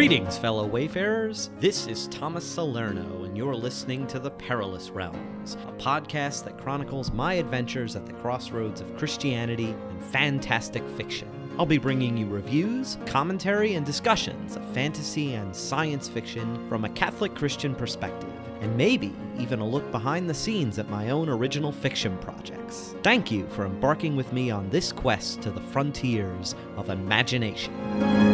Greetings, fellow wayfarers. This is Thomas Salerno, and you're listening to The Perilous Realms, a podcast that chronicles my adventures at the crossroads of Christianity and fantastic fiction. I'll be bringing you reviews, commentary, and discussions of fantasy and science fiction from a Catholic Christian perspective, and maybe even a look behind the scenes at my own original fiction projects. Thank you for embarking with me on this quest to the frontiers of imagination.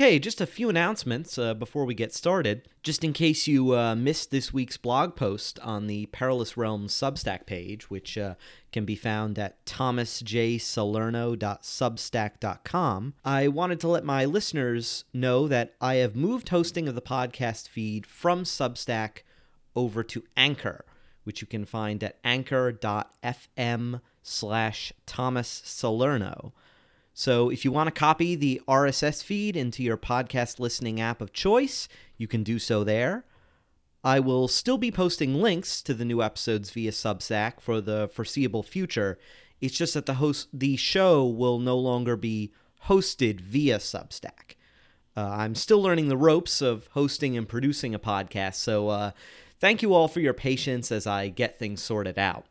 Okay, just a few announcements uh, before we get started. Just in case you uh, missed this week's blog post on the Perilous Realms Substack page, which uh, can be found at thomasjsalerno.substack.com, I wanted to let my listeners know that I have moved hosting of the podcast feed from Substack over to Anchor, which you can find at anchor.fm slash Thomas Salerno. So if you want to copy the RSS feed into your podcast listening app of choice, you can do so there. I will still be posting links to the new episodes via Substack for the foreseeable future. It's just that the host the show will no longer be hosted via Substack. Uh, I'm still learning the ropes of hosting and producing a podcast, so uh, thank you all for your patience as I get things sorted out.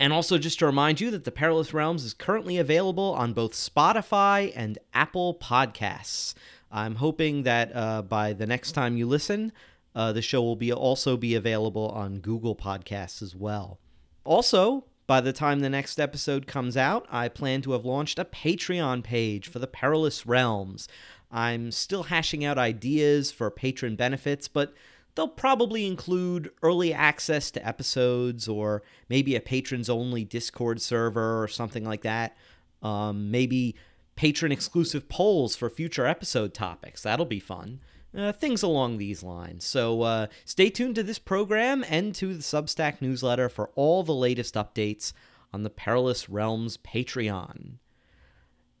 And also, just to remind you that The Perilous Realms is currently available on both Spotify and Apple Podcasts. I'm hoping that uh, by the next time you listen, uh, the show will be also be available on Google Podcasts as well. Also, by the time the next episode comes out, I plan to have launched a Patreon page for The Perilous Realms. I'm still hashing out ideas for patron benefits, but They'll probably include early access to episodes or maybe a patrons only Discord server or something like that. Um, maybe patron exclusive polls for future episode topics. That'll be fun. Uh, things along these lines. So uh, stay tuned to this program and to the Substack newsletter for all the latest updates on the Perilous Realms Patreon.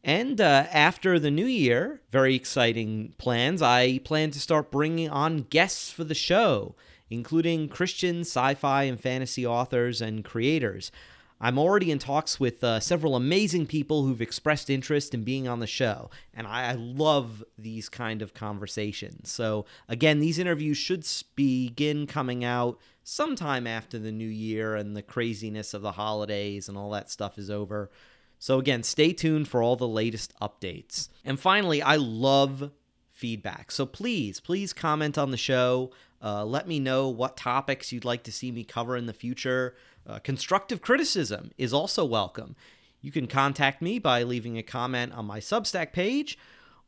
And uh, after the new year, very exciting plans. I plan to start bringing on guests for the show, including Christian, sci fi, and fantasy authors and creators. I'm already in talks with uh, several amazing people who've expressed interest in being on the show, and I, I love these kind of conversations. So, again, these interviews should begin coming out sometime after the new year and the craziness of the holidays and all that stuff is over. So, again, stay tuned for all the latest updates. And finally, I love feedback. So, please, please comment on the show. Uh, let me know what topics you'd like to see me cover in the future. Uh, constructive criticism is also welcome. You can contact me by leaving a comment on my Substack page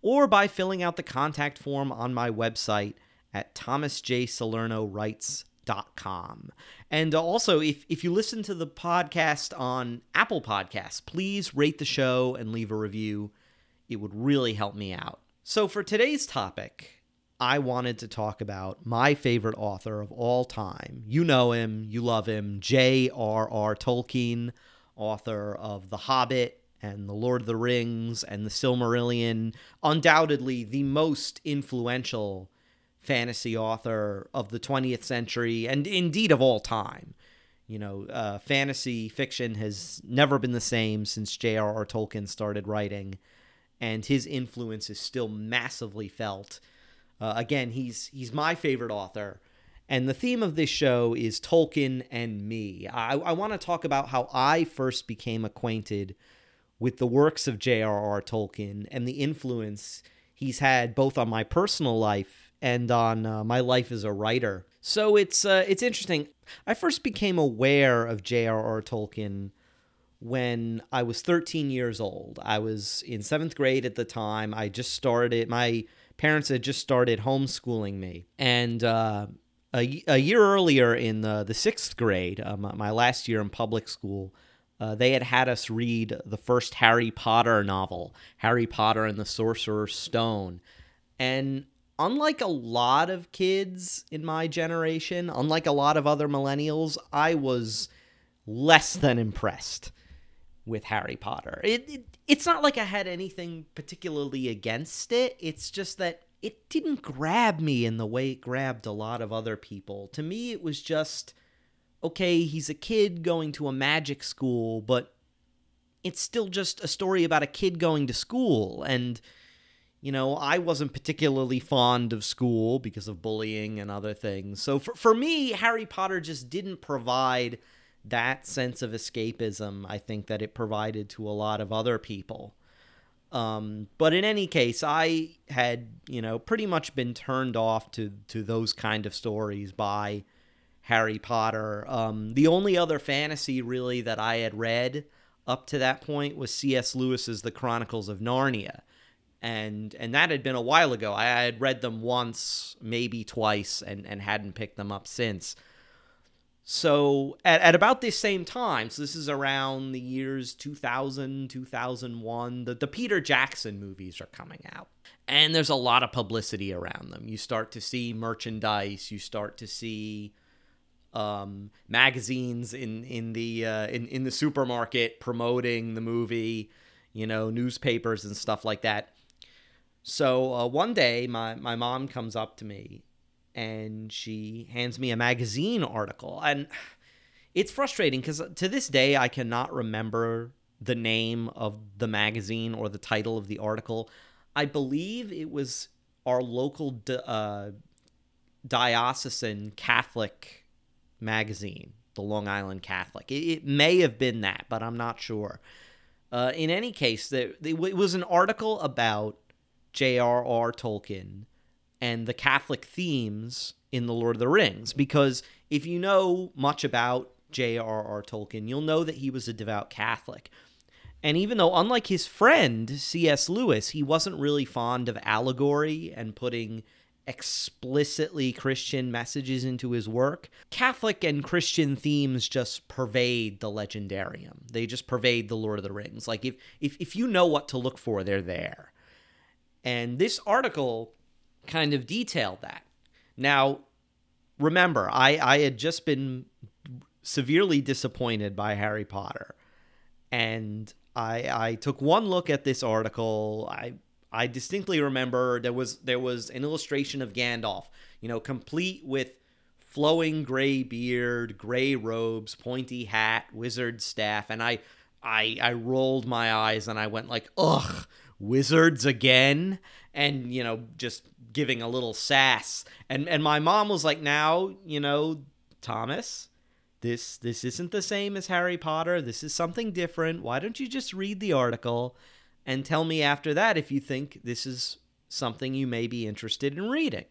or by filling out the contact form on my website at thomasjsalerno.writes.com com. And also, if, if you listen to the podcast on Apple Podcasts, please rate the show and leave a review. It would really help me out. So, for today's topic, I wanted to talk about my favorite author of all time. You know him, you love him, J.R.R. Tolkien, author of The Hobbit and The Lord of the Rings and The Silmarillion, undoubtedly the most influential fantasy author of the 20th century and indeed of all time. You know, uh, fantasy fiction has never been the same since J.R.R. Tolkien started writing, and his influence is still massively felt. Uh, again, he's he's my favorite author, and the theme of this show is Tolkien and me. I, I want to talk about how I first became acquainted with the works of J.R.R. Tolkien and the influence he's had both on my personal life and on uh, my life as a writer. So it's uh, it's interesting. I first became aware of J.R.R. Tolkien when I was 13 years old. I was in seventh grade at the time. I just started. My parents had just started homeschooling me, and uh, a, a year earlier in the the sixth grade, uh, my, last year in public school. Uh, they had had us read the first Harry Potter novel, Harry Potter and the Sorcerer's Stone. And unlike a lot of kids in my generation, unlike a lot of other millennials, I was less than impressed with Harry Potter. It, it, it's not like I had anything particularly against it. It's just that it didn't grab me in the way it grabbed a lot of other people. To me, it was just okay, he's a kid going to a magic school, but it's still just a story about a kid going to school. And, you know, I wasn't particularly fond of school because of bullying and other things. So for, for me, Harry Potter just didn't provide that sense of escapism, I think, that it provided to a lot of other people. Um, but in any case, I had, you know, pretty much been turned off to, to those kind of stories by Harry Potter. Um, the only other fantasy really that I had read up to that point was C.S. Lewis's The Chronicles of Narnia. And and that had been a while ago. I had read them once, maybe twice, and, and hadn't picked them up since. So at, at about this same time, so this is around the years 2000, 2001, the, the Peter Jackson movies are coming out. And there's a lot of publicity around them. You start to see merchandise, you start to see um, magazines in in the uh, in in the supermarket promoting the movie, you know, newspapers and stuff like that. So uh, one day, my my mom comes up to me, and she hands me a magazine article, and it's frustrating because to this day I cannot remember the name of the magazine or the title of the article. I believe it was our local di- uh, diocesan Catholic magazine, the Long Island Catholic. It, it may have been that, but I'm not sure. Uh, in any case, there, it was an article about J.R.R. Tolkien and the Catholic themes in The Lord of the Rings. Because if you know much about J.R.R. Tolkien, you'll know that he was a devout Catholic. And even though, unlike his friend C.S. Lewis, he wasn't really fond of allegory and putting explicitly Christian messages into his work. Catholic and Christian themes just pervade the legendarium. They just pervade the Lord of the Rings. Like if if if you know what to look for, they're there. And this article kind of detailed that. Now, remember, I I had just been severely disappointed by Harry Potter. And I I took one look at this article. I I distinctly remember there was there was an illustration of Gandalf, you know, complete with flowing gray beard, gray robes, pointy hat, wizard staff, and I I I rolled my eyes and I went like, "Ugh, wizards again?" And, you know, just giving a little sass. And and my mom was like, "Now, you know, Thomas, this this isn't the same as Harry Potter. This is something different. Why don't you just read the article?" and tell me after that if you think this is something you may be interested in reading.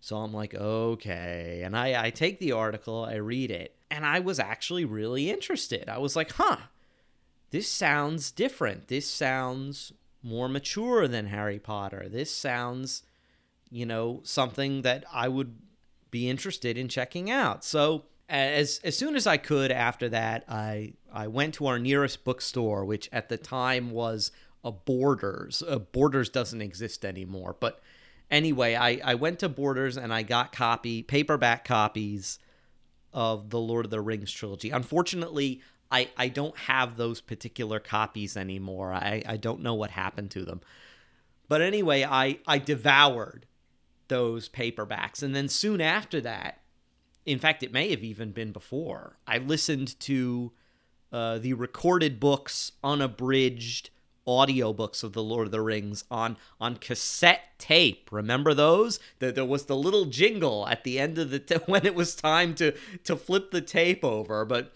So I'm like, okay. And I, I take the article, I read it, and I was actually really interested. I was like, huh, this sounds different. This sounds more mature than Harry Potter. This sounds, you know, something that I would be interested in checking out. So as as soon as I could after that, I I went to our nearest bookstore, which at the time was a Borders. A Borders doesn't exist anymore, but anyway, I I went to Borders and I got copy paperback copies of the Lord of the Rings trilogy. Unfortunately, I I don't have those particular copies anymore. I I don't know what happened to them. But anyway, I I devoured those paperbacks and then soon after that in fact, it may have even been before. I listened to uh, the recorded books, unabridged audiobooks of the Lord of the Rings on on cassette tape. Remember those? There, there was the little jingle at the end of the t- when it was time to to flip the tape over. But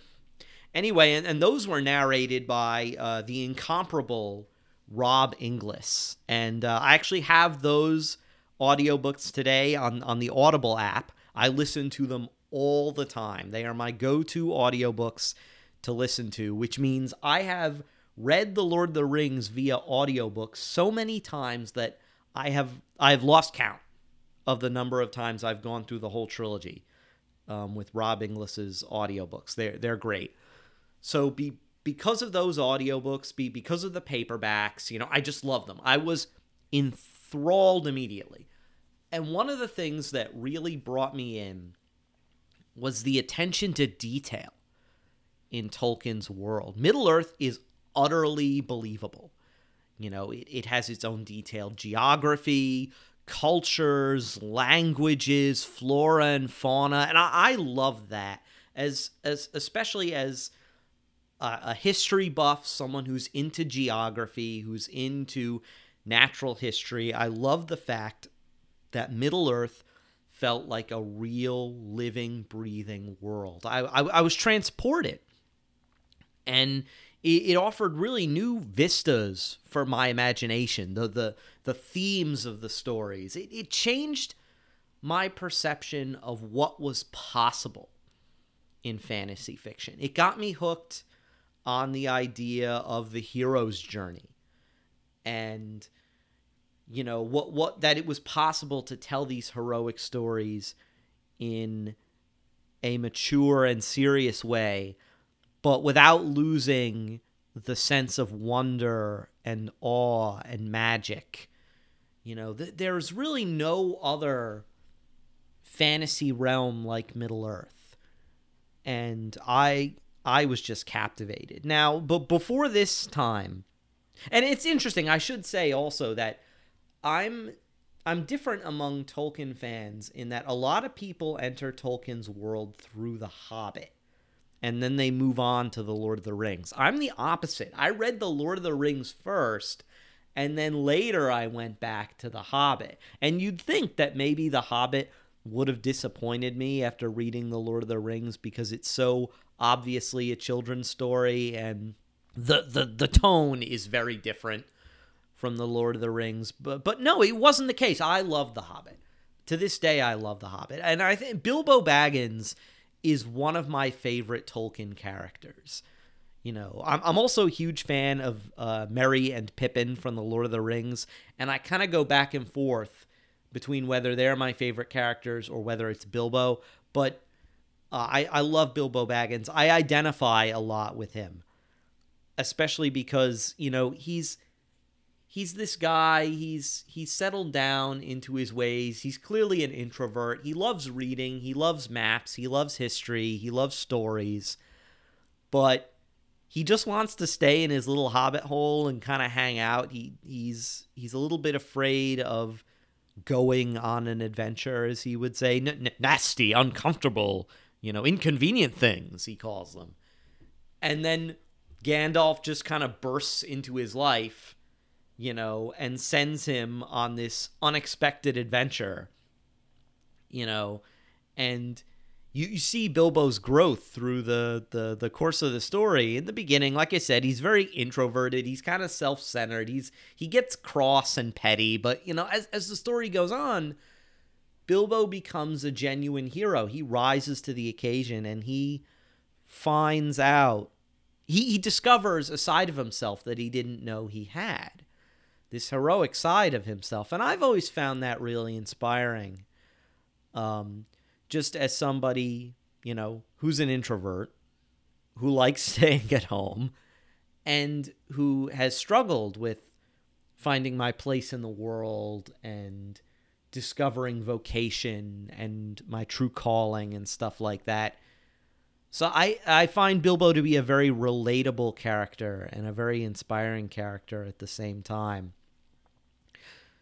anyway, and, and those were narrated by uh, the incomparable Rob Inglis, and uh, I actually have those audiobooks today on on the Audible app. I listen to them all the time. They are my go to audiobooks to listen to, which means I have read The Lord of the Rings via audiobook so many times that I have I've lost count of the number of times I've gone through the whole trilogy um, with Rob Inglis's audiobooks. They're they're great. So be because of those audiobooks, be because of the paperbacks, you know, I just love them. I was enthralled immediately. And one of the things that really brought me in was the attention to detail in Tolkien's world. Middle Earth is utterly believable. You know, it, it has its own detailed geography, cultures, languages, flora and fauna, and I, I love that. as as especially as a, history buff, someone who's into geography, who's into natural history. I love the fact that Middle Earth felt like a real living, breathing world. I, I, I was transported. And it, it, offered really new vistas for my imagination, the, the, the themes of the stories. It, it changed my perception of what was possible in fantasy fiction. It got me hooked on the idea of the hero's journey. And you know what what that it was possible to tell these heroic stories in a mature and serious way but without losing the sense of wonder and awe and magic. You know th- there's really no other fantasy realm like middle earth and i I was just captivated. Now, but before this time, and it's interesting, I should say also that I'm I'm different among Tolkien fans in that a lot of people enter Tolkien's world through The Hobbit and then they move on to The Lord of the Rings. I'm the opposite. I read The Lord of the Rings first and then later I went back to The Hobbit. And you'd think that maybe The Hobbit would have disappointed me after reading The Lord of the Rings because it's so obviously a children's story and the the the tone is very different from the Lord of the Rings. But but no, it wasn't the case. I love The Hobbit. To this day I love The Hobbit. And I think Bilbo Baggins is one of my favorite Tolkien characters. You know, I'm, I'm also a huge fan of uh, Merry and Pippin from The Lord of the Rings, and I kind of go back and forth between whether they're my favorite characters or whether it's Bilbo. But uh, I, I love Bilbo Baggins. I identify a lot with him, especially because you know he's he's this guy. He's he's settled down into his ways. He's clearly an introvert. He loves reading. He loves maps. He loves history. He loves stories, but he just wants to stay in his little hobbit hole and kind of hang out. He he's he's a little bit afraid of going on an adventure, as he would say, N- nasty, uncomfortable you know, inconvenient things, he calls them. And then Gandalf just kind of bursts into his life, you know, and sends him on this unexpected adventure, you know, and you, you see Bilbo's growth through the, the the course of the story. In the beginning, like I said, he's very introverted. He's kind of self centered. He's he gets cross and petty, but you know, as as the story goes on, Bilbo becomes a genuine hero. He rises to the occasion and he finds out, he, he discovers a side of himself that he didn't know he had. This heroic side of himself. And I've always found that really inspiring. Um, just as somebody, you know, who's an introvert, who likes staying at home, and who has struggled with finding my place in the world and discovering vocation and my true calling and stuff like that. So I I find Bilbo to be a very relatable character and a very inspiring character at the same time.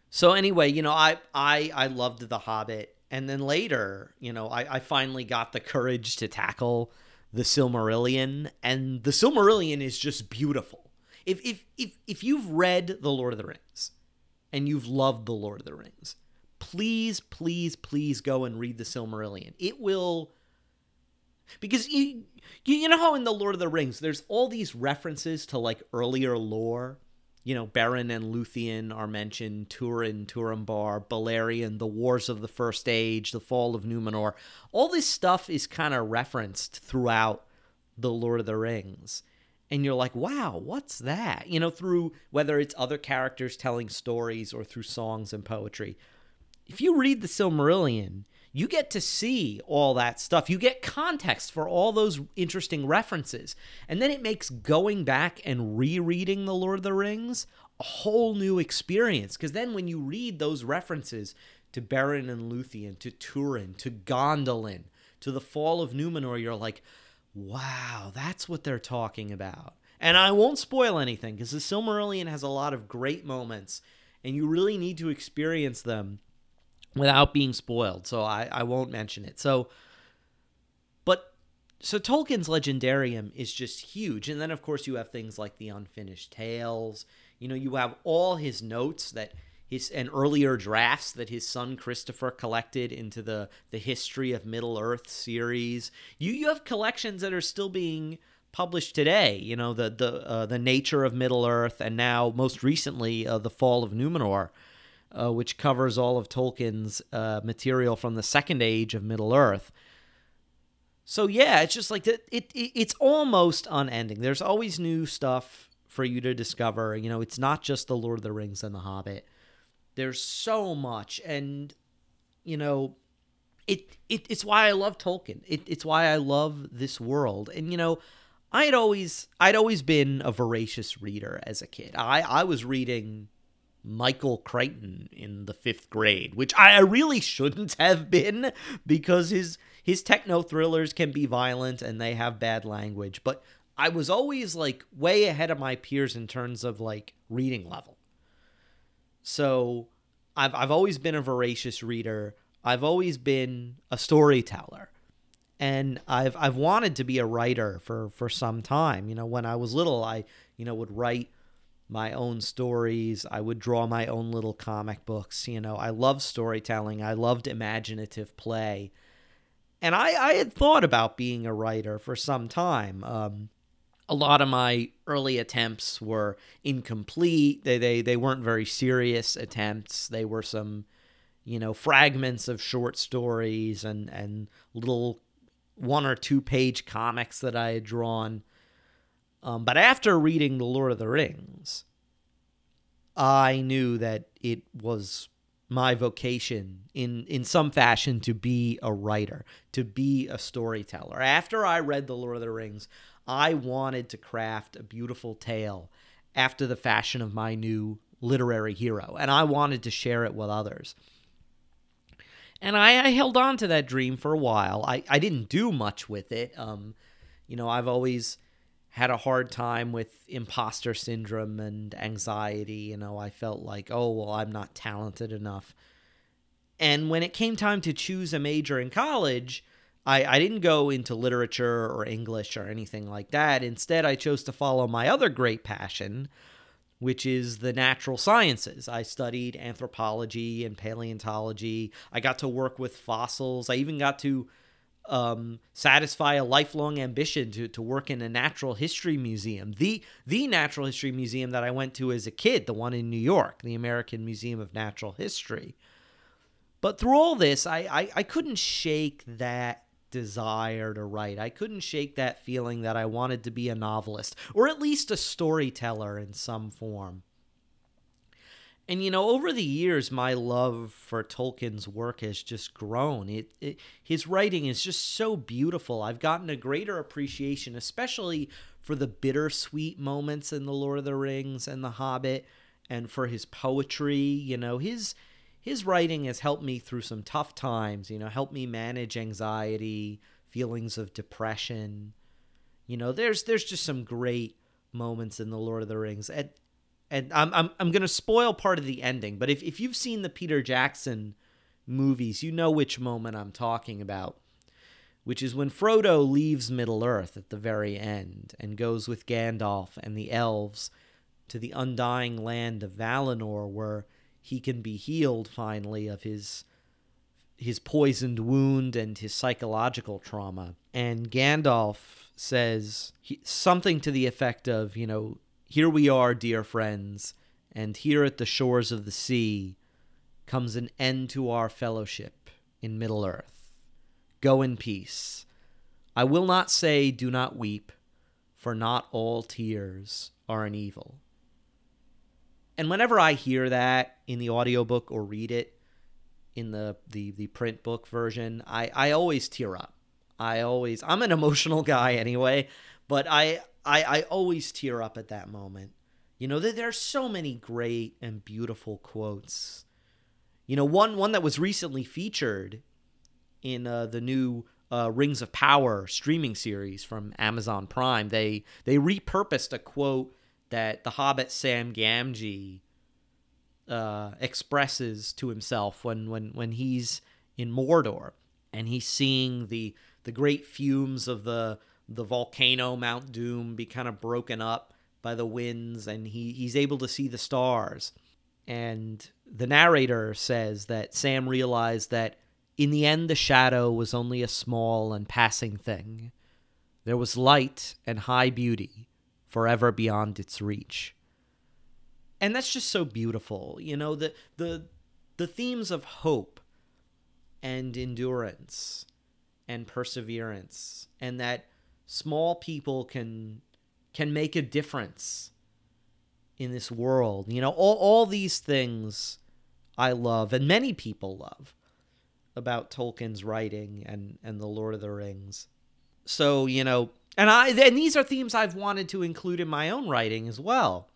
So anyway, you know, I I I loved The Hobbit, and then later, you know, I, I finally got the courage to tackle the Silmarillion, and the Silmarillion is just beautiful. If if if if you've read The Lord of the Rings and you've loved The Lord of the Rings, please, please, please go and read the Silmarillion. It will because you you know how in the Lord of the Rings there's all these references to like earlier lore. You know, Beren and Luthien are mentioned, Turin, Turambar, Beleriand, the Wars of the First Age, the Fall of Numenor. All this stuff is kind of referenced throughout the Lord of the Rings. And you're like, wow, what's that? You know, through whether it's other characters telling stories or through songs and poetry if you read the Silmarillion, you get to see all that stuff. You get context for all those interesting references. And then it makes going back and rereading The Lord of the Rings a whole new experience. Because then when you read those references to Beren and Luthien, to Turin, to Gondolin, to the fall of Numenor, you're like, wow, that's what they're talking about. And I won't spoil anything because the Silmarillion has a lot of great moments, and you really need to experience them without being spoiled. So I, I won't mention it. So, but so Tolkien's legendarium is just huge. And then of course you have things like the unfinished tales. You know, you have all his notes that his and earlier drafts that his son Christopher collected into the the History of Middle Earth series. You you have collections that are still being published today. You know, the the uh, the nature of Middle Earth, and now most recently uh, the Fall of Numenor, uh, which covers all of Tolkien's uh, material from the Second Age of Middle Earth. So yeah, it's just like. It, it it's almost unending. There's always new stuff for you to discover. You know, it's not just the Lord of the Rings and the Hobbit. There's so much, and you know, it, it it's why I love Tolkien. It, it's why I love this world. And you know, I'd always I'd always been a voracious reader as a kid. I I was reading Michael Crichton in the fifth grade, which I really shouldn't have been because his his techno thrillers can be violent and they have bad language. But I was always like way ahead of my peers in terms of like reading level. So I've I've always been a voracious reader. I've always been a storyteller. And I've I've wanted to be a writer for for some time. You know, when I was little, I, you know, would write my own stories. I would draw my own little comic books. You know, I loved storytelling. I loved imaginative play. And I, I had thought about being a writer for some time. Um, a lot of my early attempts were incomplete. They they they weren't very serious attempts. They were some, you know, fragments of short stories and and little one or two page comics that I had drawn. Um, but after reading The Lord of the Rings, I knew that it was my vocation in in some fashion to be a writer, to be a storyteller. After I read The Lord of the Rings, I wanted to craft a beautiful tale after the fashion of my new literary hero, and I wanted to share it with others. And I, I held on to that dream for a while. I, I didn't do much with it. Um, you know, I've always had a hard time with imposter syndrome and anxiety. You know, I felt like, oh, well, I'm not talented enough. And when it came time to choose a major in college, I, I didn't go into literature or English or anything like that. Instead, I chose to follow my other great passion, which is the natural sciences. I studied anthropology and paleontology. I got to work with fossils. I even got to um, satisfy a lifelong ambition to, to work in a natural history museum. The the natural history museum that I went to as a kid, the one in New York, the American Museum of Natural History. But through all this, I, I, I couldn't shake that desire to write. I couldn't shake that feeling that I wanted to be a novelist or at least a storyteller in some form. And you know, over the years, my love for Tolkien's work has just grown. It, it, his writing is just so beautiful. I've gotten a greater appreciation, especially for the bittersweet moments in The Lord of the Rings and The Hobbit, and for his poetry. You know, his his writing has helped me through some tough times, you know, helped me manage anxiety, feelings of depression. You know, there's there's just some great moments in The Lord of the Rings. And and I'm I'm I'm gonna spoil part of the ending, but if, if you've seen the Peter Jackson movies, you know which moment I'm talking about. Which is when Frodo leaves Middle Earth at the very end and goes with Gandalf and the elves to the undying land of Valinor where he can be healed finally of his his poisoned wound and his psychological trauma. And Gandalf says he, something to the effect of, you know, here we are, dear friends, and here at the shores of the sea comes an end to our fellowship in Middle Earth. Go in peace. I will not say, do not weep, for not all tears are an evil. And whenever I hear that in the audiobook or read it in the, the, the print book version, I, I always tear up. I always I'm an emotional guy anyway, but I I, I always tear up at that moment. You know, there, are so many great and beautiful quotes. You know, one one that was recently featured in uh, the new uh, Rings of Power streaming series from Amazon Prime. They they repurposed a quote that the Hobbit Sam Gamgee uh, expresses to himself when when when he's in Mordor, and he's seeing the the great fumes of the the volcano Mount Doom be kind of broken up by the winds and he he's able to see the stars. And the narrator says that Sam realized that in the end the shadow was only a small and passing thing. There was light and high beauty forever beyond its reach. And that's just so beautiful. You know, the the the themes of hope and endurance and perseverance and that small people can can make a difference in this world. You know, all all these things I love and many people love about Tolkien's writing and and the Lord of the Rings. So, you know, and I and these are themes I've wanted to include in my own writing as well.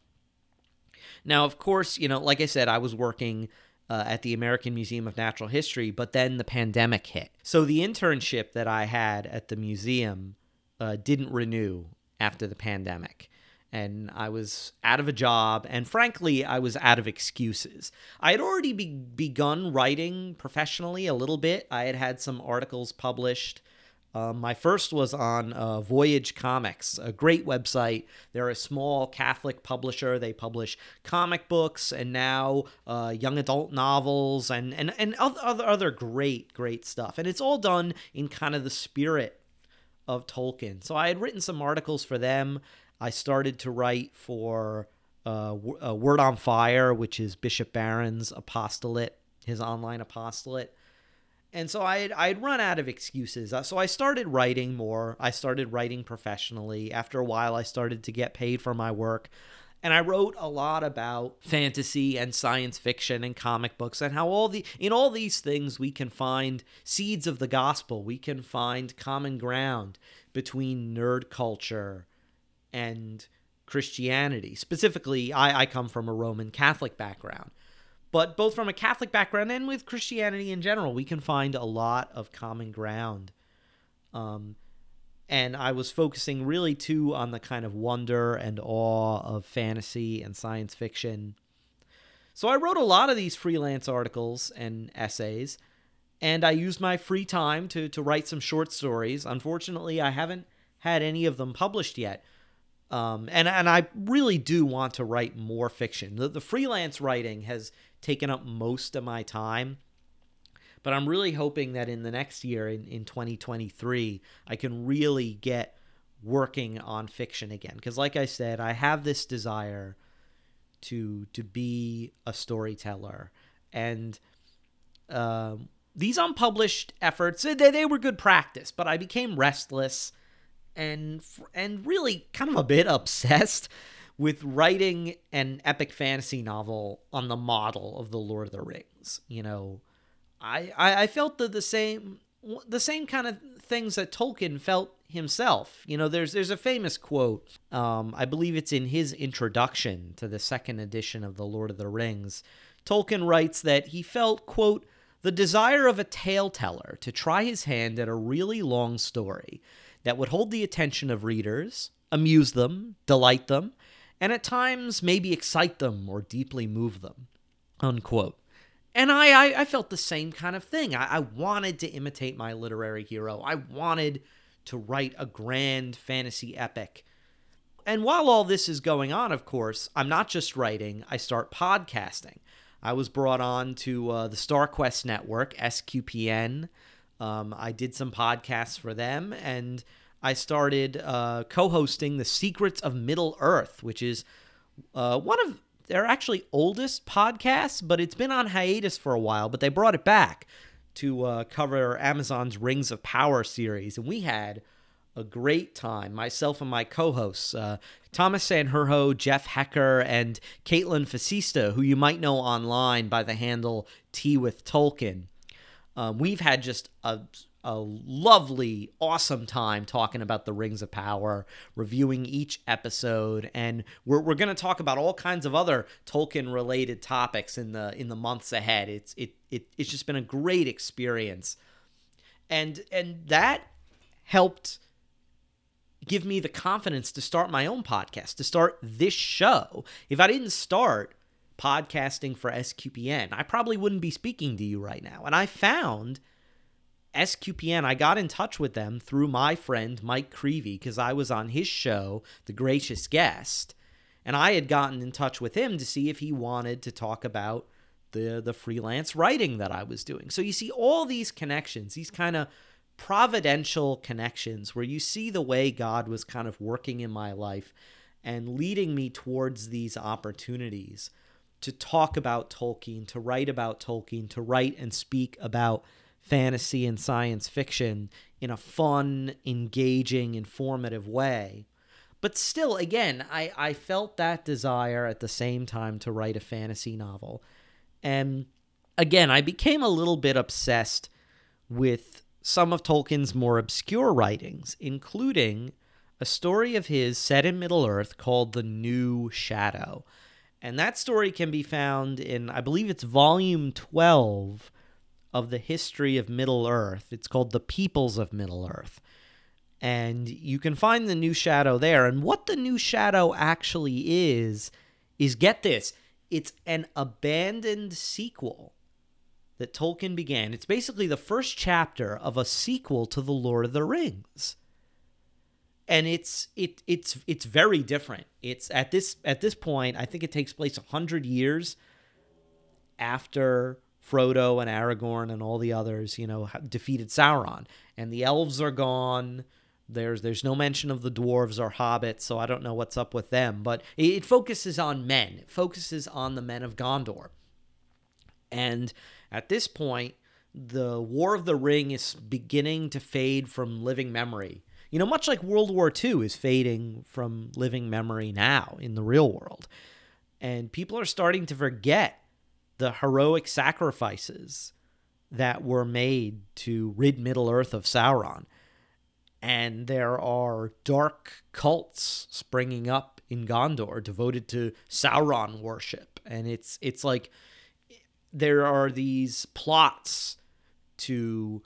Now, of course, you know, like I said, I was working uh, at the American Museum of Natural History, but then the pandemic hit. So the internship that I had at the museum uh, didn't renew after the pandemic. And I was out of a job, and frankly, I was out of excuses. I had already be- begun writing professionally a little bit. I had had some articles published um, my first was on uh, Voyage Comics, a great website. They're a small Catholic publisher. They publish comic books and now uh, young adult novels and, and, and other, other great, great stuff. And it's all done in kind of the spirit of Tolkien. So I had written some articles for them. I started to write for uh, uh Word on Fire, which is Bishop Barron's apostolate, his online apostolate and so I had, I had run out of excuses. Uh, so I started writing more. I started writing professionally. After a while, I started to get paid for my work. And I wrote a lot about fantasy and science fiction and comic books and how all the in all these things we can find seeds of the gospel. We can find common ground between nerd culture and Christianity. Specifically, I, I come from a Roman Catholic background. But both from a Catholic background and with Christianity in general, we can find a lot of common ground. Um, and I was focusing really too on the kind of wonder and awe of fantasy and science fiction. So I wrote a lot of these freelance articles and essays, and I used my free time to to write some short stories. Unfortunately, I haven't had any of them published yet. Um, and and I really do want to write more fiction. The, the freelance writing has taken up most of my time. But I'm really hoping that in the next year, in, in 2023, I can really get working on fiction again. Because, like I said, I have this desire to to be a storyteller, and um, these unpublished efforts they, they were good practice. But I became restless and and really kind of a bit obsessed with writing an epic fantasy novel on the model of the Lord of the Rings. You know, I I, I felt the, the same the same kind of things that Tolkien felt himself. You know, there's there's a famous quote. Um, I believe it's in his introduction to the second edition of the Lord of the Rings. Tolkien writes that he felt quote the desire of a tale teller to try his hand at a really long story that would hold the attention of readers, amuse them, delight them, and at times maybe excite them or deeply move them. Unquote. And I, I, I felt the same kind of thing. I, I wanted to imitate my literary hero. I wanted to write a grand fantasy epic. And while all this is going on, of course, I'm not just writing, I start podcasting. I was brought on to uh, the StarQuest Network, SQPN. Um, I did some podcasts for them, and I started uh, co hosting The Secrets of Middle Earth, which is uh, one of their actually oldest podcasts, but it's been on hiatus for a while. But they brought it back to uh, cover Amazon's Rings of Power series. And we had a great time, myself and my co hosts, uh, Thomas Sanjurjo, Jeff Haecker, and Caitlin Fascista, who you might know online by the handle Tea with Tolkien. Um, we've had just a a lovely, awesome time talking about the Rings of Power, reviewing each episode, and we're, we're going to talk about all kinds of other Tolkien related topics in the in the months ahead. It's it, it it's just been a great experience, and and that helped give me the confidence to start my own podcast, to start this show. If I didn't start podcasting for SQPN, I probably wouldn't be speaking to you right now. And I found SQPN, I got in touch with them through my friend Mike Creevy because I was on his show, The Gracious Guest, and I had gotten in touch with him to see if he wanted to talk about the the freelance writing that I was doing. So you see all these connections, these kind of providential connections where you see the way God was kind of working in my life and leading me towards these opportunities to talk about Tolkien, to write about Tolkien, to write and speak about fantasy and science fiction in a fun, engaging, informative way. But still, again, I, I felt that desire at the same time to write a fantasy novel. And again, I became a little bit obsessed with some of Tolkien's more obscure writings, including a story of his set in Middle Earth called The New Shadow. And that story can be found in, I believe it's volume 12 of the history of Middle Earth. It's called The Peoples of Middle Earth. And you can find the new shadow there. And what the new shadow actually is, is get this it's an abandoned sequel that Tolkien began. It's basically the first chapter of a sequel to The Lord of the Rings. And it's it it's it's very different. It's at this at this point, I think it takes place a hundred years after Frodo and Aragorn and all the others, you know, defeated Sauron, and the elves are gone. There's there's no mention of the dwarves or hobbits, so I don't know what's up with them. But it, it focuses on men. It focuses on the men of Gondor. And at this point, the War of the Ring is beginning to fade from living memory. You know, much like World War II is fading from living memory now in the real world. And people are starting to forget the heroic sacrifices that were made to rid Middle Earth of Sauron. And there are dark cults springing up in Gondor devoted to Sauron worship. And it's it's like there are these plots to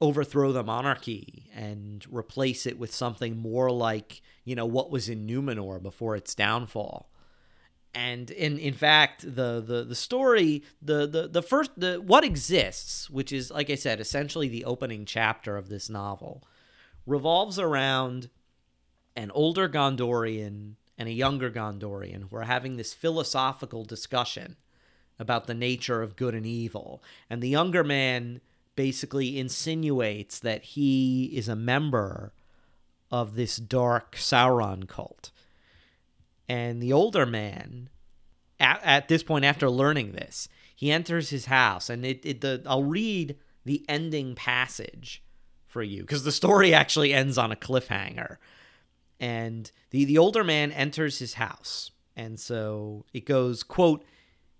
overthrow the monarchy and replace it with something more like, you know, what was in Numenor before its downfall and in in fact the the the story the the the first the what exists which is like i said essentially the opening chapter of this novel revolves around an older gondorian and a younger gondorian who are having this philosophical discussion about the nature of good and evil. And the younger man basically insinuates that he is a member of this dark sauron cult and the older man, at, at this point, after learning this, he enters his house, and it, it the I'll read the ending passage for you because the story actually ends on a cliffhanger. And the the older man enters his house, and so it goes quote.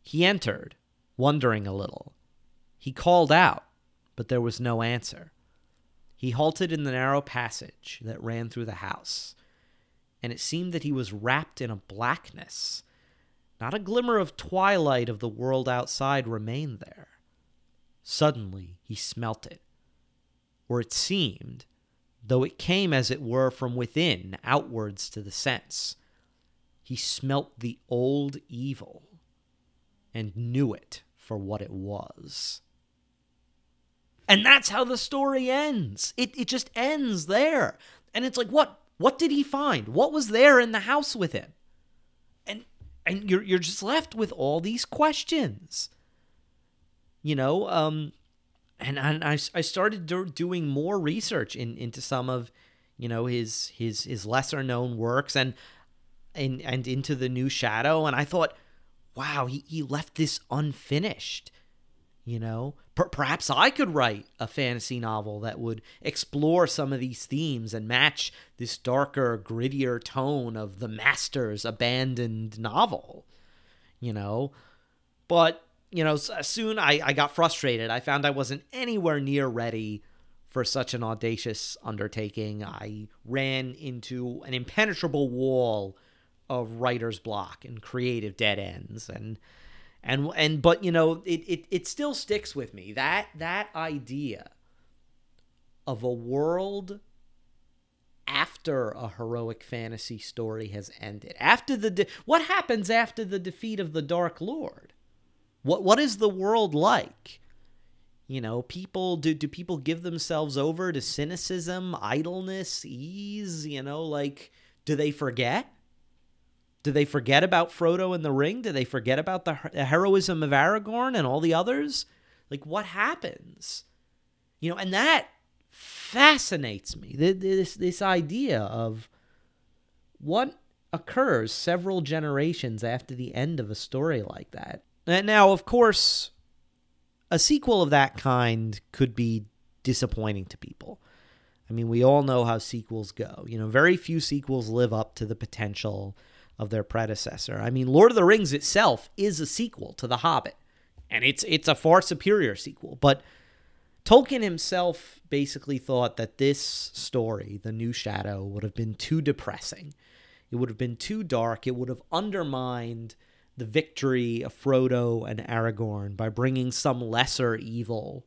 He entered, wondering a little. He called out, but there was no answer. He halted in the narrow passage that ran through the house and it seemed that he was wrapped in a blackness. Not a glimmer of twilight of the world outside remained there. Suddenly he smelt it, or it seemed, though it came as it were from within, outwards to the sense. He smelt the old evil and knew it for what it was. And that's how the story ends. It, it just ends there. And it's like, what? What did he find? What was there in the house with him? And and you're you're just left with all these questions. You know, um and, and I, I started do, doing more research in, into some of you know his his his lesser known works and and and into the new shadow and I thought wow he, he left this unfinished you know, per- perhaps I could write a fantasy novel that would explore some of these themes and match this darker, grittier tone of the master's abandoned novel. You know, but you know, uh, soon I, I got frustrated. I found I wasn't anywhere near ready for such an audacious undertaking. I ran into an impenetrable wall of writer's block and creative dead ends. And and and but you know it, it it still sticks with me. That that idea of a world after a heroic fantasy story has ended. After the de- what happens after the defeat of the dark lord? What what is the world like? You know, people do do people give themselves over to cynicism, idleness, ease, you know, like do they forget? Do they forget about Frodo and the ring? Do they forget about the, heroism of Aragorn and all the others? Like what happens? You know, and that fascinates me. This this idea of what occurs several generations after the end of a story like that. Now, of course, a sequel of that kind could be disappointing to people. I mean, we all know how sequels go. You know, very few sequels live up to the potential of their predecessor. I mean, Lord of the Rings itself is a sequel to The Hobbit, and it's it's a far superior sequel, but Tolkien himself basically thought that this story, The New Shadow, would have been too depressing. It would have been too dark. It would have undermined the victory of Frodo and Aragorn by bringing some lesser evil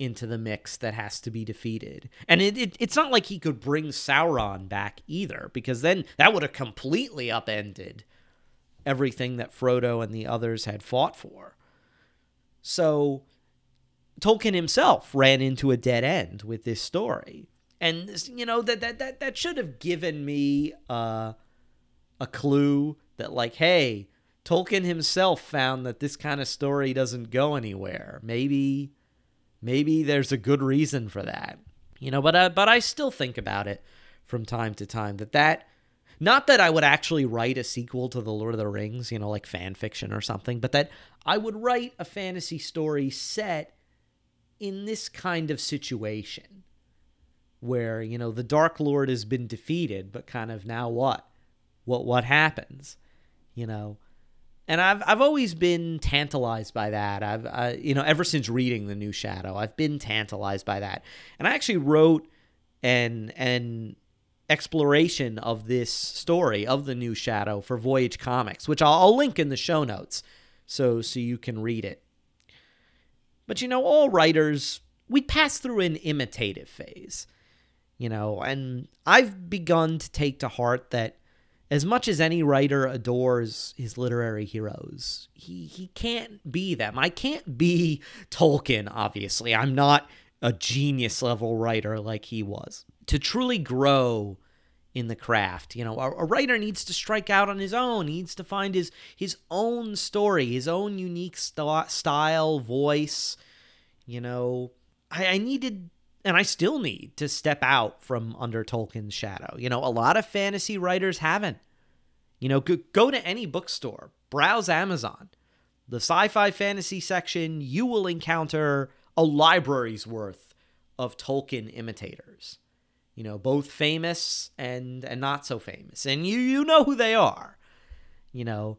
into the mix that has to be defeated. And it, it, it's not like he could bring Sauron back either, because then that would have completely upended everything that Frodo and the others had fought for. So Tolkien himself ran into a dead end with this story. And you know that that that, that should have given me uh, a clue that like hey, Tolkien himself found that this kind of story doesn't go anywhere. Maybe maybe there's a good reason for that. You know, but uh, but I still think about it from time to time that that not that I would actually write a sequel to The Lord of the Rings, you know, like fan fiction or something, but that I would write a fantasy story set in this kind of situation where, you know, the Dark Lord has been defeated, but kind of now what? What what happens? You know, and I've I've always been tantalized by that. I've you know ever since reading the New Shadow, I've been tantalized by that. And I actually wrote an an exploration of this story of the New Shadow for Voyage Comics, which I'll, I'll link in the show notes, so so you can read it. But you know, all writers, we pass through an imitative phase, you know, and I've begun to take to heart that as much as any writer adores his literary heroes, he, he can't be them. I can't be Tolkien, obviously. I'm not a genius level writer like he was. To truly grow in the craft. You know, a, a, writer needs to strike out on his own. He needs to find his his own story, his own unique st- style, voice. You know, I, I needed and I still need to step out from under Tolkien's shadow. You know, a lot of fantasy writers haven't. You know, go, go to any bookstore, browse Amazon, the sci fi fantasy section, you will encounter a library's worth of Tolkien imitators you know, both famous and and not so famous. And you you know who they are. You know.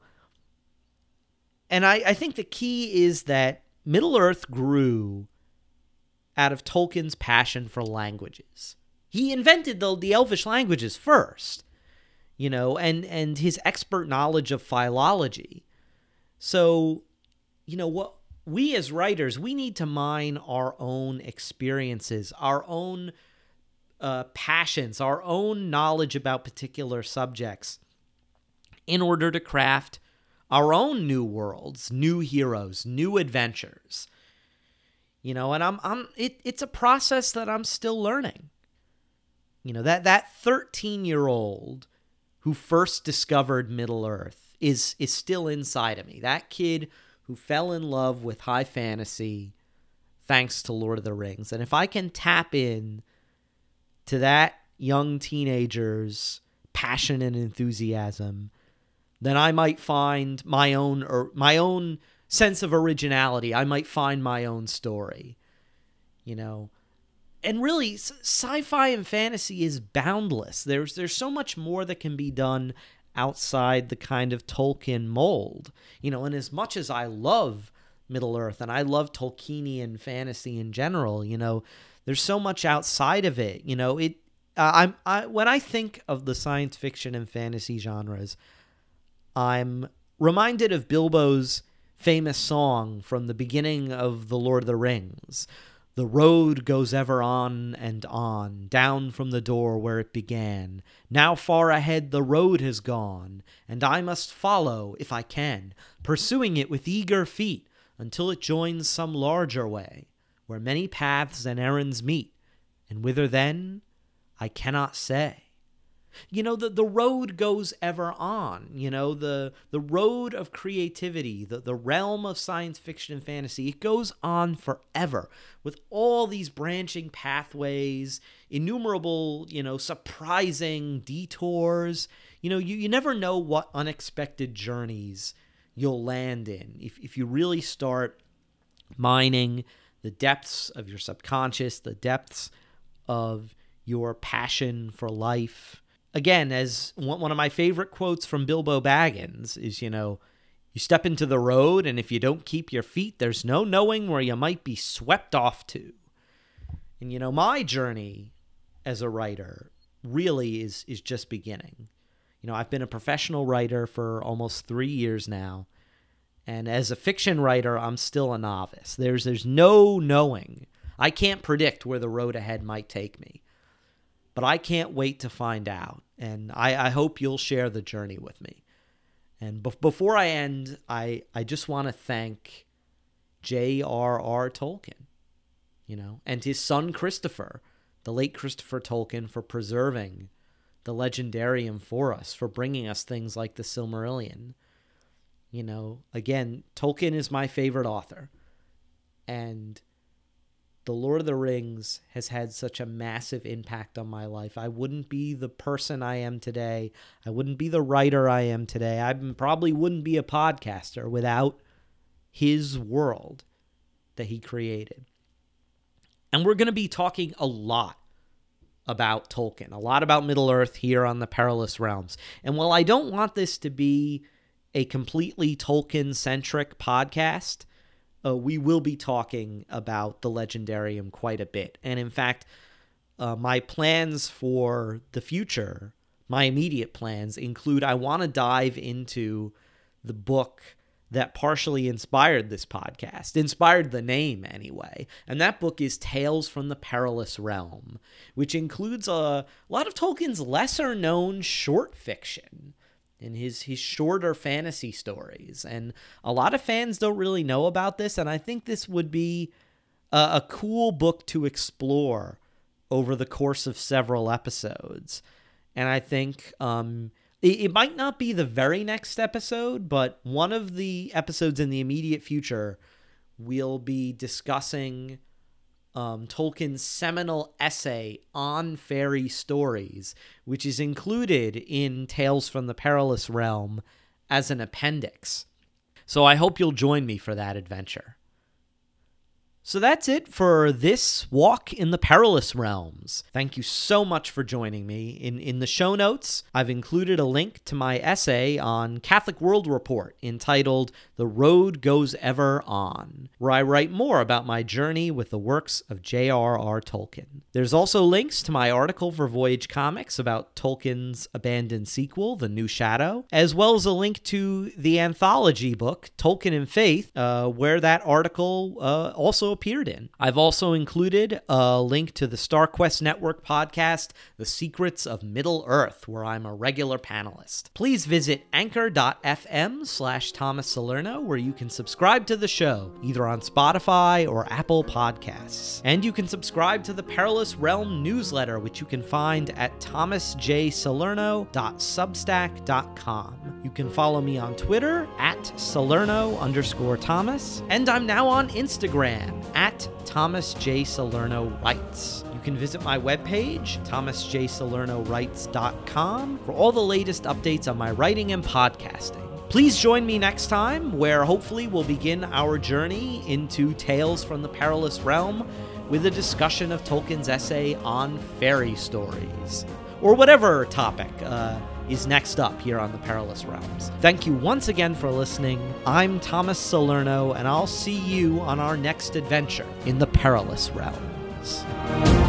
And I, I think the key is that Middle Earth grew out of Tolkien's passion for languages. He invented the, the Elvish languages first, you know, and, and his expert knowledge of philology. So, you know, what we as writers, we need to mine our own experiences, our own uh, passions, our own knowledge about particular subjects in order to craft our own new worlds, new heroes, new adventures. You know, and I'm I'm it, it's a process that I'm still learning. You know, that that 13-year-old who first discovered Middle Earth is is still inside of me. That kid who fell in love with high fantasy thanks to Lord of the Rings. And if I can tap in to that young teenager's passion and enthusiasm, then I might find my own or my own sense of originality. I might find my own story. You know, and really sci-fi and fantasy is boundless. There's there's so much more that can be done outside the kind of Tolkien mold. You know, and as much as I love Middle Earth and I love Tolkienian fantasy in general, you know, there's so much outside of it. You know, it. Uh, I'm I when I think of the science fiction and fantasy genres, I'm reminded of Bilbo's famous song from the beginning of The Lord of the Rings. The road goes ever on and on, down from the door where it began. Now far ahead the road has gone, and I must follow if I can, pursuing it with eager feet until it joins some larger way where many paths and errands meet, and whither then I cannot say. You know, the, the road goes ever on. You know, the the road of creativity, the, the realm of science fiction and fantasy, it goes on forever with all these branching pathways, innumerable, you know, surprising detours. You know, you, you never know what unexpected journeys you'll land in if, if you really start mining the depths of your subconscious, the depths of your passion for life. Again, as one of my favorite quotes from Bilbo Baggins is, you know, you step into the road, and if you don't keep your feet, there's no knowing where you might be swept off to. And, you know, my journey as a writer really is, is just beginning. You know, I've been a professional writer for almost three years now. And as a fiction writer, I'm still a novice. There's there's no knowing. I can't predict where the road ahead might take me. But I can't wait to find out. And I, I hope you'll share the journey with me. And be- before I end, I, I just want to thank J.R.R. Tolkien, you know, and his son Christopher, the late Christopher Tolkien, for preserving the legendarium for us, for bringing us things like the Silmarillion you know, again, Tolkien is my favorite author. And The Lord of the Rings has had such a massive impact on my life. I wouldn't be the person I am today. I wouldn't be the writer I am today. I probably wouldn't be a podcaster without his world that he created. And we're going to be talking a lot about Tolkien, a lot about Middle Earth here on the Perilous Realms. And while I don't want this to be a completely Tolkien centric podcast, uh, we will be talking about the Legendarium quite a bit. And in fact, uh, my plans for the future, my immediate plans include I want to dive into the book that partially inspired this podcast, inspired the name anyway. And that book is Tales from the Perilous Realm, which includes a lot of Tolkien's lesser known short fiction in his his shorter fantasy stories. And a lot of fans don't really know about this and i think this would be a, a cool book to explore over the course of several episodes. And i think um, it, it might not be the very next episode but one of the episodes in the immediate future we'll be discussing um, Tolkien's seminal essay on fairy stories, which is included in Tales from the Perilous Realm as an appendix. So I hope you'll join me for that adventure. So that's it for this walk in the perilous realms. Thank you so much for joining me. In in the show notes, I've included a link to my essay on Catholic World Report entitled The Road Goes Ever On, where I write more about my journey with the works of J.R.R. Tolkien. There's also links to my article for Voyage Comics about Tolkien's abandoned sequel, The New Shadow, as well as a link to the anthology book Tolkien and Faith, uh, where that article uh, appeared in. I've also included a link to the StarQuest Network podcast, The Secrets of Middle Earth, where I'm a regular panelist. Please visit anchor.fm slash Thomas Salerno, where you can subscribe to the show, either on Spotify or Apple Podcasts. And you can subscribe to the Perilous Realm newsletter, which you can find at thomasjsalerno.substack.com. You can follow me on Twitter at Salerno underscore Thomas, and I'm now on Instagram at Thomas J. Salerno Writes. You can visit my webpage, thomasjsalernowrites.com, for all the latest updates on my writing and podcasting. Please join me next time, where hopefully we'll begin our journey into Tales from the Perilous Realm with a discussion of Tolkien's essay on fairy stories, or whatever topic. Uh, is next up here on the Perilous Realms. Thank you once again for listening. I'm Thomas Salerno, and I'll see you on our next adventure in the Perilous Realms.